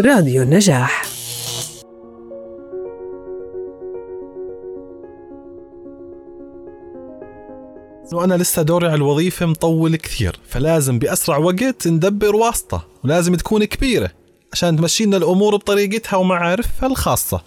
راديو النجاح. وأنا لسه دوري على الوظيفة مطول كثير فلازم بأسرع وقت ندبر واسطة ولازم تكون كبيرة عشان تمشينا الأمور بطريقتها ومعارفها الخاصة.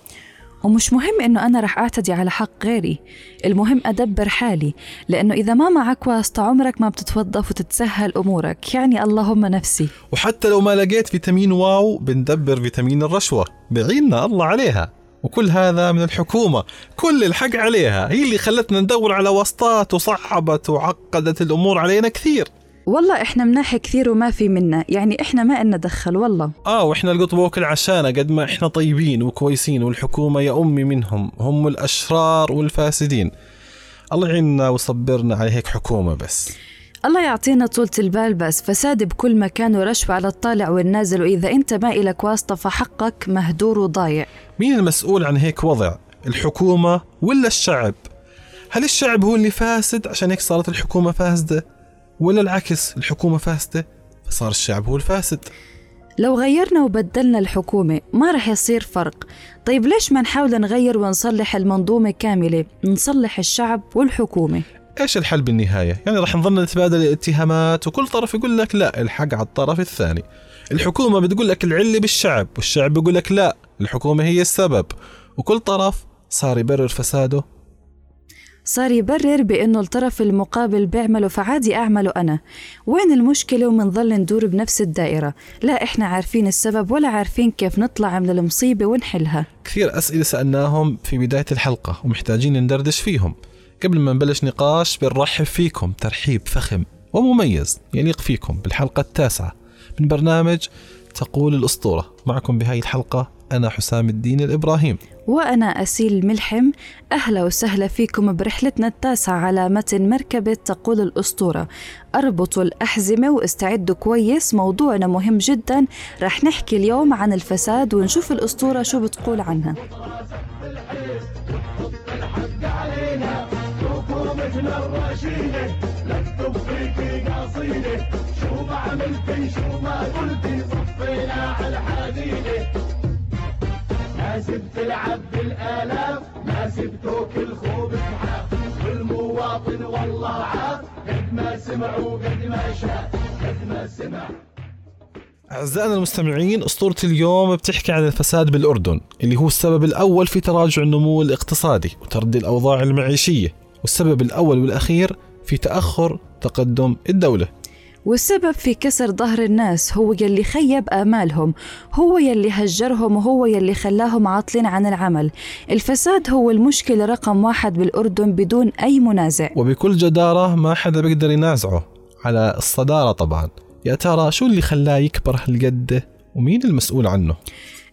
ومش مهم إنه أنا رح أعتدي على حق غيري. المهم أدبر حالي لأنه إذا ما معك واسطة عمرك ما بتتوظف وتتسهل أمورك. يعني اللهم نفسي. وحتى لو ما لقيت فيتامين واو بندبر فيتامين الرشوة. بعيننا الله عليها. وكل هذا من الحكومة. كل الحق عليها. هي اللي خلتنا ندور على واسطات وصعبت وعقدت الأمور علينا كثير. والله إحنا مناح كثير وما في منا. يعني إحنا ما إلنا دخل والله. آه وإحنا القط بوكل عشانة قد ما إحنا طيبين وكويسين والحكومة يا أمي منهم. هم الأشرار والفاسدين. الله يعيننا ويصبرنا على هيك حكومة بس. الله يعطينا طولة البال بس. فساد بكل مكان ورشوة على الطالع والنازل. وإذا أنت ما إلك واسطة فحقك مهدور وضايع. مين المسؤول عن هيك وضع؟ الحكومة ولا الشعب؟ هل الشعب هو اللي فاسد عشان هيك صارت الحكومة فاسدة؟ ولا العكس الحكومة فاسدة فصار الشعب هو الفاسد. لو غيرنا وبدلنا الحكومة ما رح يصير فرق. طيب ليش ما نحاول نغير ونصلح المنظومة كاملة؟ نصلح الشعب والحكومة. إيش الحل بالنهاية؟ يعني راح نظل نتبادل الاتهامات وكل طرف يقول لك لا الحق على الطرف الثاني. الحكومة بتقول لك العلة بالشعب والشعب بيقول لك لا الحكومة هي السبب. وكل طرف صار يبرر فساده صار يبرر بأنه الطرف المقابل بيعمله فعادي أعمله أنا. وين المشكلة؟ ومنظل ندور بنفس الدائرة. لا إحنا عارفين السبب ولا عارفين كيف نطلع من المصيبة ونحلها. كثير أسئلة سألناهم في بداية الحلقة ومحتاجين ندردش فيهم. قبل ما نبلش نقاش بنرحب فيكم. ترحيب فخم ومميز يليق فيكم بالحلقة التاسعة من برنامج تقول الأسطورة. معكم بهاي الحلقة أنا حسام الدين الإبراهيم. وأنا أسيل ملحم. أهلا وسهلا فيكم برحلتنا التاسعة على متن مركبة تقول الأسطورة. أربطوا الأحزمة واستعدوا كويس. موضوعنا مهم جدا. رح نحكي اليوم عن الفساد ونشوف الأسطورة شو بتقول عنها. ما سبت العبد الآلاف ما سبتوا كل خوب معاه والمواطن والله عاف قد ما سمع وقد ما شاف قد ما سمع. أعزائنا المستمعين أسطورة اليوم بتحكي عن الفساد بالأردن اللي هو السبب الأول في تراجع النمو الاقتصادي وتردي الأوضاع المعيشية والسبب الأول والأخير في تأخر تقدم الدولة. والسبب في كسر ظهر الناس هو يلي خيب آمالهم هو يلي هجرهم وهو يلي خلاهم عاطلين عن العمل. الفساد هو المشكلة رقم واحد بالأردن بدون أي منازع. وبكل جدارة ما حدا بيقدر ينازعه على الصدارة طبعا. يا ترى شو اللي خلاه يكبر هالقد؟ ومين المسؤول عنه؟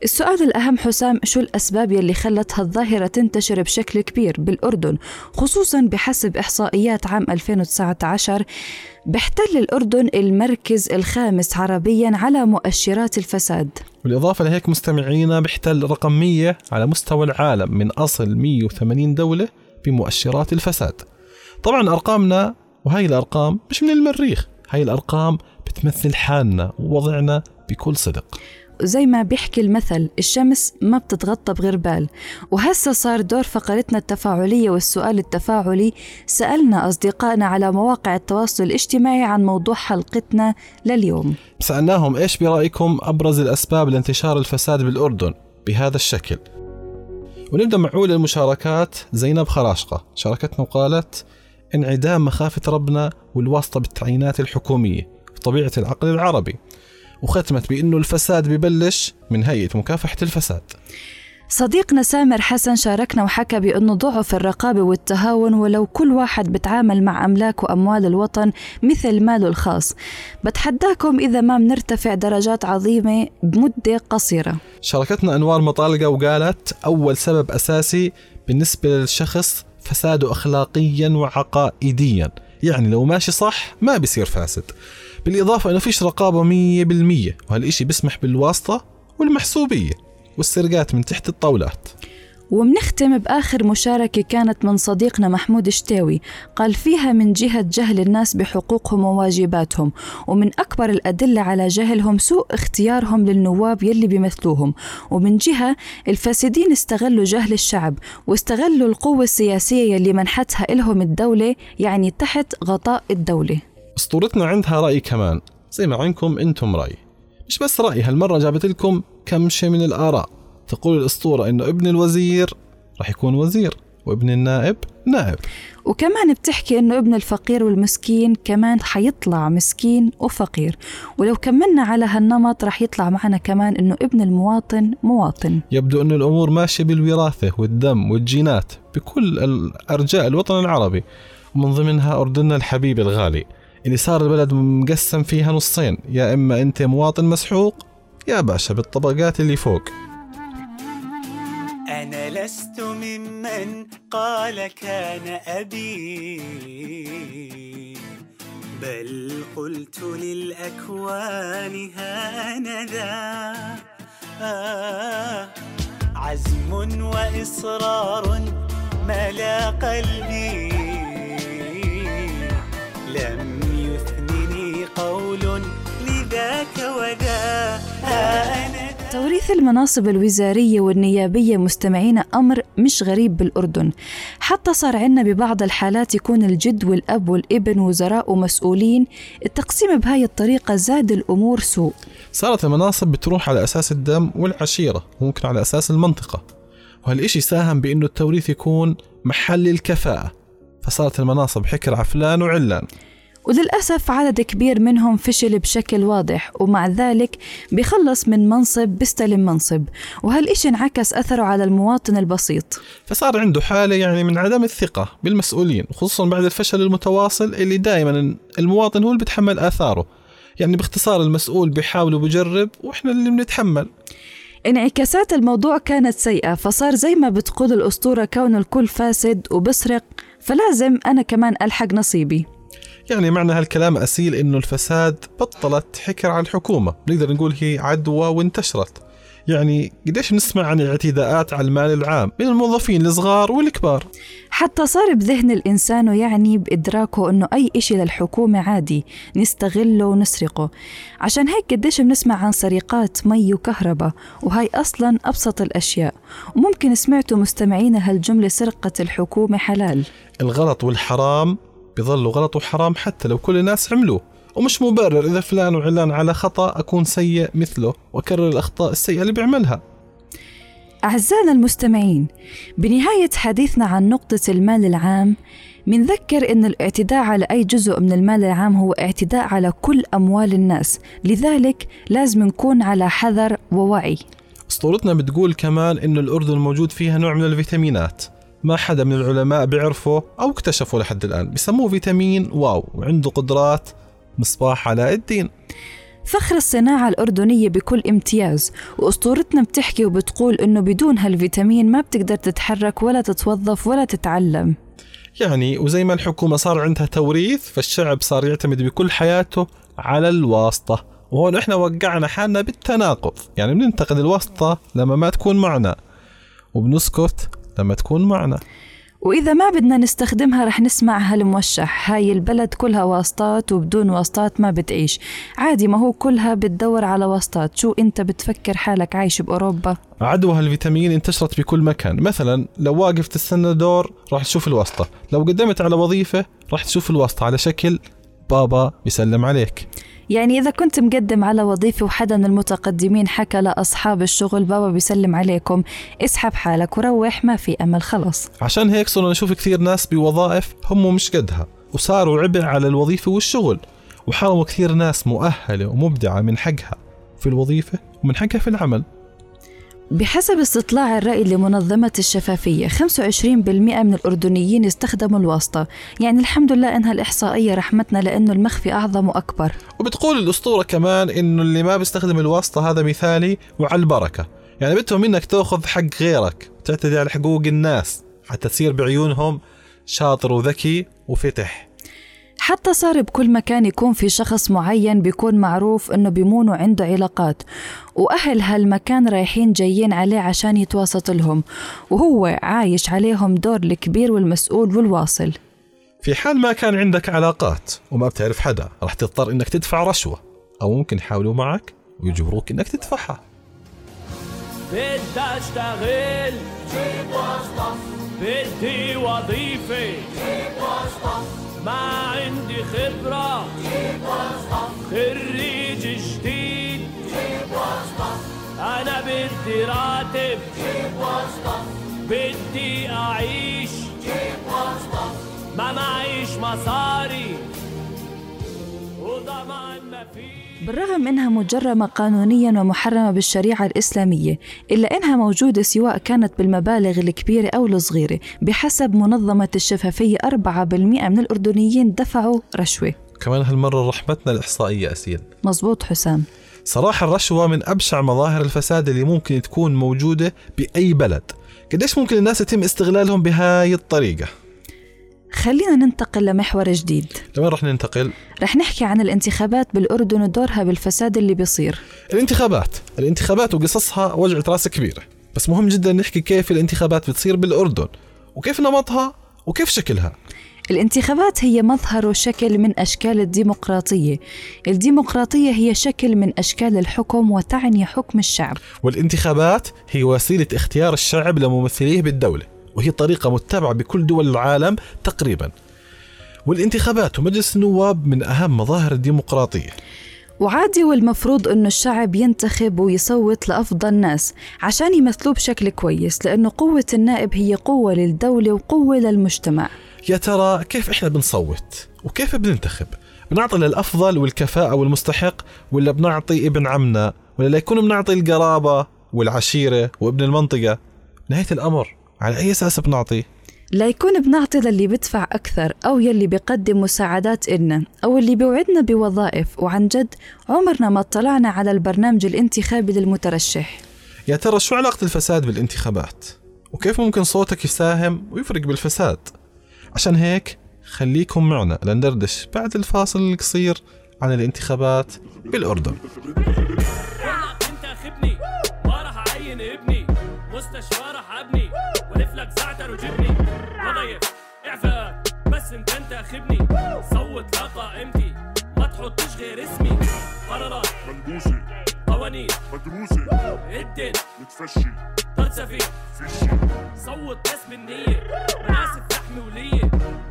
السؤال الأهم حسام شو الأسباب يلي خلت هالظاهرة تنتشر بشكل كبير بالأردن خصوصا بحسب إحصائيات عام 2019 بيحتل الأردن المركز الخامس عربيا على مؤشرات الفساد. بالإضافة لهيك مستمعينا بيحتل رقم 100 على مستوى العالم من أصل 180 دولة بمؤشرات الفساد. طبعا أرقامنا وهي الأرقام مش من المريخ هاي الأرقام بتمثل حالنا ووضعنا بكل صدق. زي ما بيحكي المثل الشمس ما بتتغطى بغربال وهسه صار دور فقرتنا التفاعلية والسؤال التفاعلي. سألنا أصدقائنا على مواقع التواصل الاجتماعي عن موضوع حلقتنا لليوم. سألناهم إيش برأيكم أبرز الأسباب لانتشار الفساد بالأردن بهذا الشكل؟ ونبدأ مع أولى المشاركات زينب خراشقة. شاركتنا وقالت انعدام مخافة ربنا والواسطة بالتعيينات الحكومية في طبيعة العقل العربي. وختمت بأنه الفساد ببلش من هيئة مكافحة الفساد. صديقنا سامر حسن شاركنا وحكى بأنه ضعف الرقابة والتهاون ولو كل واحد بتعامل مع أملاك وأموال الوطن مثل ماله الخاص. بتحداكم إذا ما بنرتفع درجات عظيمة بمدة قصيرة. شاركتنا أنوار مطالقة وقالت أول سبب أساسي بالنسبة للشخص فساده أخلاقيا وعقائديا. يعني لو ماشي صح ما بيصير فاسد. بالإضافة أنه فيش رقابة مية بالمية وهالإشي بيسمح بالواسطة والمحسوبية والسرقات من تحت الطاولات. ومنختم بآخر مشاركة كانت من صديقنا محمود شتاوي قال فيها من جهة جهل الناس بحقوقهم وواجباتهم ومن أكبر الأدلة على جهلهم سوء اختيارهم للنواب يلي بيمثلوهم. ومن جهة الفاسدين استغلوا جهل الشعب واستغلوا القوة السياسية يلي منحتها إلهم الدولة يعني تحت غطاء الدولة. أسطورتنا عندها رأي كمان. زي ما عندكم أنتم رأي. مش بس رأي هالمرة جابت لكم كم شيء من الآراء. تقول الأسطورة إنه ابن الوزير راح يكون وزير وابن النائب نائب. وكمان بتحكي إنه ابن الفقير والمسكين كمان حيطلع مسكين وفقير. ولو كملنا على هالنمط رح يطلع معنا كمان إنه ابن المواطن مواطن. يبدو أن الأمور ماشية بالوراثة والدم والجينات بكل أرجاء الوطن العربي. ومن ضمنها أردننا الحبيب الغالي. اللي صار البلد مقسم فيها نصين يا إما أنت مواطن مسحوق يا باشا بالطبقات اللي فوق. أنا لست ممن قال كان أبي بل قلت للأكوان هانذا. آه عزم وإصرار ملا قلبي لم توريث المناصب الوزارية والنيابية مستمعين أمر مش غريب بالأردن. حتى صار عنا ببعض الحالات يكون الجد والأب والابن وزراء ومسؤولين التقسيم بهاي الطريقة زاد الأمور سوء. صارت المناصب بتروح على أساس الدم والعشيرة وممكن على أساس المنطقة. وهالإشي ساهم بأنه التوريث يكون محل الكفاءة. فصارت المناصب حكر على فلان وعلان. وللأسف عدد كبير منهم فشل بشكل واضح ومع ذلك بخلص من منصب بيستلم منصب وهالإشي انعكس أثره على المواطن البسيط. فصار عنده حالة يعني من عدم الثقة بالمسؤولين خصوصا بعد الفشل المتواصل اللي دائما المواطن هو اللي بيتحمل آثاره. يعني باختصار المسؤول بيحاول وبيجرب وإحنا اللي بنتحمل. انعكاسات الموضوع كانت سيئة فصار زي ما بتقول الأسطورة كون الكل فاسد وبسرق فلازم أنا كمان ألحق نصيبي. يعني معنى هالكلام أسيل إنه الفساد بطلت حكر على الحكومة نقدر نقول هي عدوى وانتشرت. يعني قديش نسمع عن الاعتداءات على المال العام من الموظفين الصغار والكبار. حتى صار بذهن الإنسان يعني بإدراكه إنه أي إشي للحكومة عادي نستغله ونسرقه. عشان هيك قديش بنسمع عن سرقات مي وكهرباء وهاي أصلا أبسط الأشياء. وممكن سمعتوا مستمعين هالجملة سرقة الحكومة حلال. الغلط والحرام بيظلوا غلط وحرام حتى لو كل الناس عملوه. ومش مبرر إذا فلان وعلان على خطأ أكون سيء مثله وأكرر الأخطاء السيئة اللي بيعملها. أعزائنا المستمعين بنهاية حديثنا عن نقطة المال العام منذكر أن الاعتداء على أي جزء من المال العام هو اعتداء على كل أموال الناس. لذلك لازم نكون على حذر ووعي. أسطورتنا بتقول كمان انه الأردن موجود فيها نوع من الفيتامينات. ما حدا من العلماء بيعرفه أو اكتشفه لحد الآن. بسموه فيتامين واو وعنده قدرات مصباح علاء الدين. فخر الصناعة الأردنية بكل امتياز وأسطورتنا بتحكي وبتقول إنه بدون هالفيتامين ما بتقدر تتحرك ولا تتوظف ولا تتعلم. يعني وزي ما الحكومة صار عندها توريث فالشعب صار يعتمد بكل حياته على الواسطة. وهون إحنا وقعنا حالنا بالتناقض. يعني بننتقد الواسطة لما ما تكون معنا. وبنسكت لما تكون معنا. وإذا ما بدنا نستخدمها رح نسمع هالموشح. هاي البلد كلها واسطات وبدون واسطات ما بتعيش. عادي ما هو كلها بتدور على واسطات. شو أنت بتفكر حالك عايش بأوروبا؟ عدوى هالفيتامين انتشرت بكل مكان. مثلا لو واقف تستنى دور راح تشوف الواسطة. لو قدمت على وظيفة راح تشوف الواسطة على شكل بابا بيسلم عليك. يعني إذا كنت مقدم على وظيفة وحدا من المتقدمين حكى لأصحاب الشغل بابا بيسلم عليكم. اسحب حالك وروح ما في أمل خلص عشان هيك صرنا نشوف كثير ناس بوظائف هم مش قدها وصاروا عبء على الوظيفة والشغل وحرموا كثير ناس مؤهلة ومبدعة من حقها في الوظيفة ومن حقها في العمل. بحسب استطلاع الرأي لمنظمة الشفافية 25% من الأردنيين استخدموا الواسطة. يعني الحمد لله إنها الإحصائية رحمتنا لأنه المخفي أعظم وأكبر. وبتقول الأسطورة كمان إنه اللي ما بيستخدم الواسطة هذا مثالي وعلى البركة. يعني بدهم منك تأخذ حق غيرك وتعتدي على حقوق الناس حتى تصير بعيونهم شاطر وذكي وفتح. حتى صار بكل مكان يكون في شخص معين بيكون معروف إنه بيمون وعنده علاقات. وأهل هالمكان رايحين جايين عليه عشان يتواسط لهم. وهو عايش عليهم دور الكبير والمسؤول والواصل. في حال ما كان عندك علاقات وما بتعرف حدا راح تضطر إنك تدفع رشوة. أو ممكن يحاولوا معك ويجبروك إنك تدفعها. بدي أشتغل. بدي وظيفة. ما عندي خبرة. خريج جديد. أنا بدي راتب. بدي أعيش. ما معيش مصاري. بالرغم انها مجرمة قانونيا ومحرمة بالشريعة الإسلامية إلا إنها موجودة سواء كانت بالمبالغ الكبيرة أو الصغيرة بحسب منظمة الشفافية 4% من الأردنيين دفعوا رشوة. كمان هالمرة رحمتنا الإحصائية أسيل. مزبوط حسام. صراحة الرشوة من أبشع مظاهر الفساد اللي ممكن تكون موجودة بأي بلد. قديش ممكن الناس يتم استغلالهم بهاي الطريقة؟ خلينا ننتقل لمحور جديد. لوين رح ننتقل؟ رح نحكي عن الانتخابات بالأردن ودورها بالفساد اللي بيصير. الانتخابات. الانتخابات وقصصها وجعة رأس كبيرة. بس مهم جدا نحكي كيف الانتخابات بتصير بالأردن وكيف نمطها وكيف شكلها. الانتخابات هي مظهر وشكل من أشكال الديمقراطية. الديمقراطية هي شكل من أشكال الحكم وتعني حكم الشعب. والانتخابات هي وسيلة اختيار الشعب لممثليه بالدولة. وهي طريقة متبعة بكل دول العالم تقريبا. والانتخابات ومجلس النواب من أهم مظاهر الديمقراطية. وعادي والمفروض انه الشعب ينتخب ويصوت لأفضل ناس عشان يمثلوه بشكل كويس لأنه قوة النائب هي قوة للدولة وقوة للمجتمع. يا ترى كيف إحنا بنصوت؟ وكيف بننتخب؟ بنعطي للأفضل والكفاءة والمستحق ولا بنعطي ابن عمنا ولا ليكون بنعطي القرابة والعشيرة وابن المنطقة؟ نهاية الأمر. على أي أساس بنعطي؟ لا يكون بنعطي للي بدفع أكثر أو يلي بيقدم مساعدات إلنا أو اللي بيوعدنا بوظائف. وعن جد عمرنا ما اطلعنا على البرنامج الانتخابي للمترشح. يا ترى شو علاقة الفساد بالانتخابات؟ وكيف ممكن صوتك يساهم ويفرق بالفساد؟ عشان هيك خليكم معنا لندردش بعد الفاصل القصير عن الانتخابات بالأردن. والله تنتخبني ما راح أعين ابني مستشفى راح أبني. والف لك زعتر وجبني. وظيف اعفاء. بس انت انتخبني صوت لقائمتي ما تحطش غير اسمي. قرارات. ملبوسة قوانين. مدروسة الدين. متفشي. ترتفي فشي. صوت ناس بالنية مناسب لحمي ولية.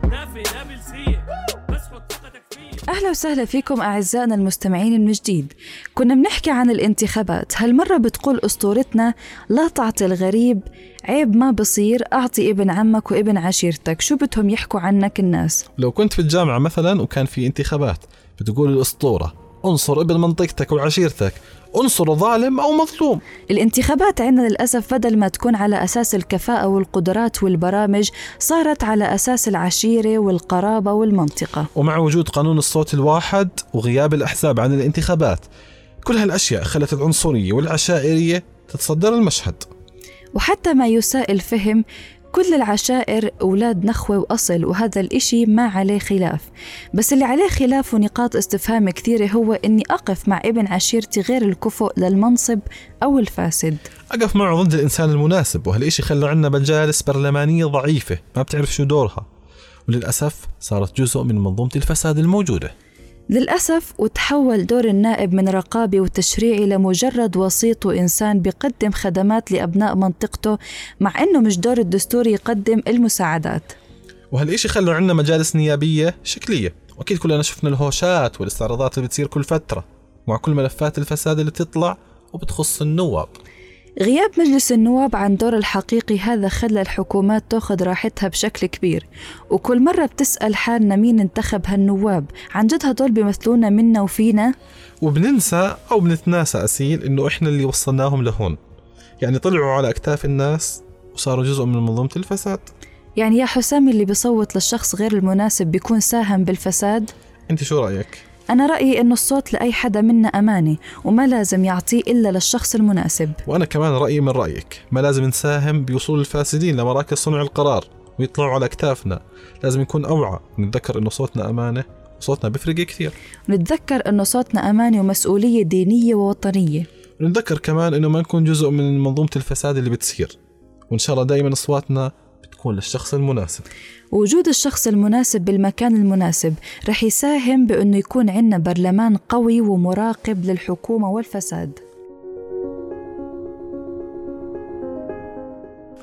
نافي نابلسية بس حط ثقتك أهلا وسهلا فيكم أعزائنا المستمعين من جديد. كنا بنحكي عن الانتخابات. هالمرة بتقول أسطورتنا لا تعطي الغريب عيب ما بصير أعطي ابن عمك وابن عشيرتك. شو بدهم يحكوا عنك الناس؟ لو كنت في الجامعة مثلا وكان في انتخابات بتقول الأسطورة. انصر ابن منطقتك وعشيرتك. انصر ظالم أو مظلوم. الانتخابات عندنا للأسف بدل ما تكون على أساس الكفاءة والقدرات والبرامج صارت على أساس العشيرة والقرابة والمنطقة. ومع وجود قانون الصوت الواحد وغياب الأحزاب عن الانتخابات كل هالأشياء خلت العنصرية والعشائرية تتصدر المشهد. وحتى ما يساء الفهم كل العشائر أولاد نخوة وأصل وهذا الإشي ما عليه خلاف. بس اللي عليه خلاف ونقاط استفهام كثيرة هو إني أقف مع ابن عشيرتي غير الكفؤ للمنصب أو الفاسد. أقف معه ضد الإنسان المناسب وهالإشي خلى عنا مجالس برلمانية ضعيفة ما بتعرف شو دورها. وللأسف صارت جزء من منظومة الفساد الموجودة. للأسف وتحول دور النائب من رقابي وتشريعي لمجرد وسيط وإنسان بيقدم خدمات لأبناء منطقته مع إنه مش دور الدستور يقدم المساعدات. وهالإشي خلى عنا مجالس نيابية شكلية وأكيد كلنا شفنا الهوشات والاستعراضات اللي بتصير كل فترة مع كل ملفات الفساد اللي بتطلع وبتخص النواب. غياب مجلس النواب عن دور الحقيقي هذا خلى الحكومات تاخذ راحتها بشكل كبير. وكل مرة بتسأل حالنا مين انتخب هالنواب عن جد هدول بيمثلونا منا وفينا؟ وبننسى أو بنتناسى أسيل إنه إحنا اللي وصلناهم لهون. يعني طلعوا على أكتاف الناس وصاروا جزء من منظومة الفساد. يعني يا حسام اللي بيصوت للشخص غير المناسب بيكون ساهم بالفساد؟ أنت شو رأيك؟ أنا رأيي إنه الصوت لأي حدا منا أمانة وما لازم يعطيه إلا للشخص المناسب. وأنا كمان رأيي من رأيك. ما لازم نساهم بوصول الفاسدين لمراكز صنع القرار ويطلعوا على أكتافنا لازم نكون أوعى. نتذكر إنه صوتنا أمانة وصوتنا بيفرق كثير. ونتذكر أنه صوتنا أمانة ومسؤولية دينية ووطنية. ونتذكر كمان إنه ما نكون جزء من منظومة الفساد اللي بتصير. وإن شاء الله دائما أصواتنا بتكون للشخص المناسب. وجود الشخص المناسب بالمكان المناسب رح يساهم بأنه يكون عندنا برلمان قوي ومراقب للحكومة والفساد.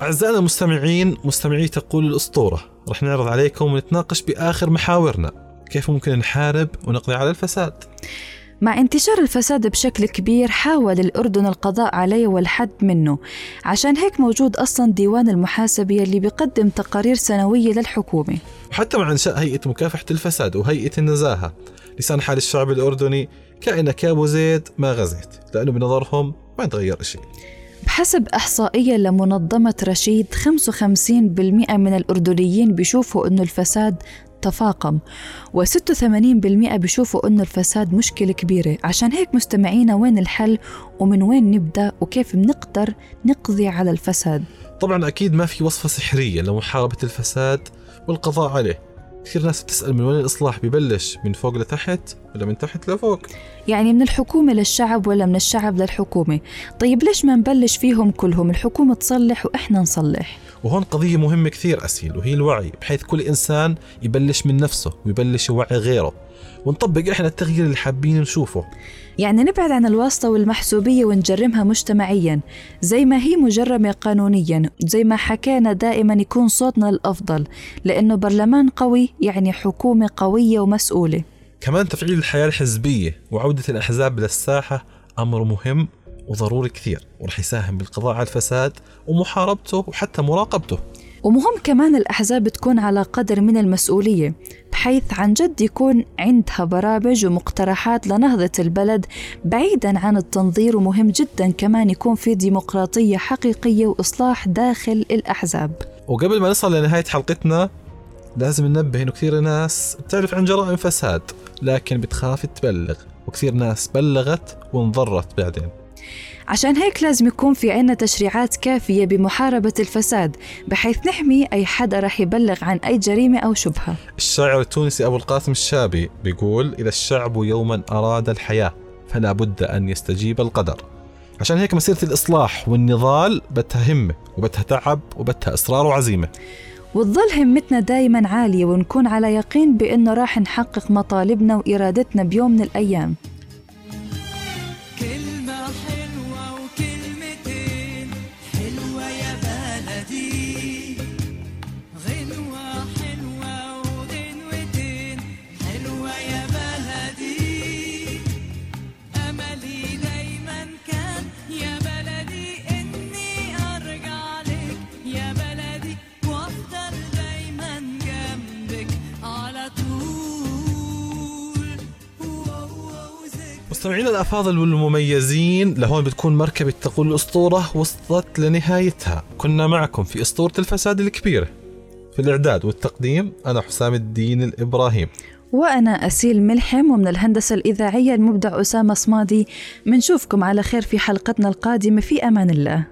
أعزائنا المستمعين مستمعي تقول الأسطورة. رح نعرض عليكم ونتناقش بآخر محاورنا. كيف ممكن نحارب ونقضي على الفساد؟ مع انتشار الفساد بشكل كبير حاول الأردن القضاء عليه والحد منه. عشان هيك موجود أصلا ديوان المحاسبة اللي بيقدم تقارير سنوية للحكومة. وحتى مع إنشاء هيئة مكافحة الفساد وهيئة النزاهة لسان حال الشعب الأردني كأنك يا أبو زيد ما غزيت لأنه بنظرهم ما تغير شيء بحسب إحصائية لمنظمة رشيد 55% من الأردنيين بيشوفوا أنه الفساد تفاقم و86% بيشوفوا أنه الفساد مشكلة كبيرة. عشان هيك مستمعينا وين الحل؟ ومن وين نبدأ؟ وكيف بنقدر نقضي على الفساد؟ طبعا أكيد ما في وصفة سحرية لمحاربة الفساد والقضاء عليه. كثير ناس بتسأل من وين الإصلاح؟ ببلش من فوق لتحت. ولا من تحت لفوق. يعني من الحكومة للشعب ولا من الشعب للحكومة؟ طيب ليش ما نبلش فيهم كلهم؟ الحكومة تصلح وإحنا نصلح. وهون قضية مهمة كثير أسيل وهي الوعي بحيث كل إنسان يبلش من نفسه ويبلش يوعي غيره. ونطبق إحنا التغيير اللي حابين نشوفه. يعني نبعد عن الواسطة والمحسوبية ونجرمها مجتمعيا زي ما هي مجرمة قانونيا زي ما حكينا دائما يكون صوتنا الأفضل لأنه برلمان قوي يعني حكومة قوية ومسؤولة. كمان تفعيل الحياة الحزبية وعودة الأحزاب للساحة أمر مهم وضروري كثير ورح يساهم بالقضاء على الفساد ومحاربته وحتى مراقبته. ومهم كمان الأحزاب تكون على قدر من المسؤولية بحيث عن جد يكون عندها برامج ومقترحات لنهضة البلد بعيدا عن التنظير ومهم جدا كمان يكون في ديمقراطية حقيقية وإصلاح داخل الأحزاب. وقبل ما نصل لنهاية حلقتنا لازم ننبه إنه كثير ناس بتعرف عن جرائم فساد لكن بتخاف تبلغ وكثير ناس بلغت وانضرت بعدين. عشان هيك لازم يكون في عنا تشريعات كافية بمحاربة الفساد بحيث نحمي أي حدا رح يبلغ عن أي جريمة أو شبهة. الشاعر التونسي أبو القاسم الشابي بيقول إذا الشعب يوما أراد الحياة فلا بد أن يستجيب القدر. عشان هيك مسيرة الإصلاح والنضال بدها همة وبدها تعب وبدها إصرار وعزيمة. وتظل همتنا دايما عالية ونكون على يقين بأنه راح نحقق مطالبنا وإرادتنا بيوم من الأيام. مستمعينا الأفاضل والمميزين لهون بتكون مركبة تقول الأسطورة وصلت لنهايتها. كنا معكم في أسطورة الفساد الكبيرة. في الإعداد والتقديم أنا حسام الدين الإبراهيم. وأنا أسيل ملحم ومن الهندسة الإذاعية المبدع أسامة صمادي. منشوفكم على خير في حلقتنا القادمة. في أمان الله.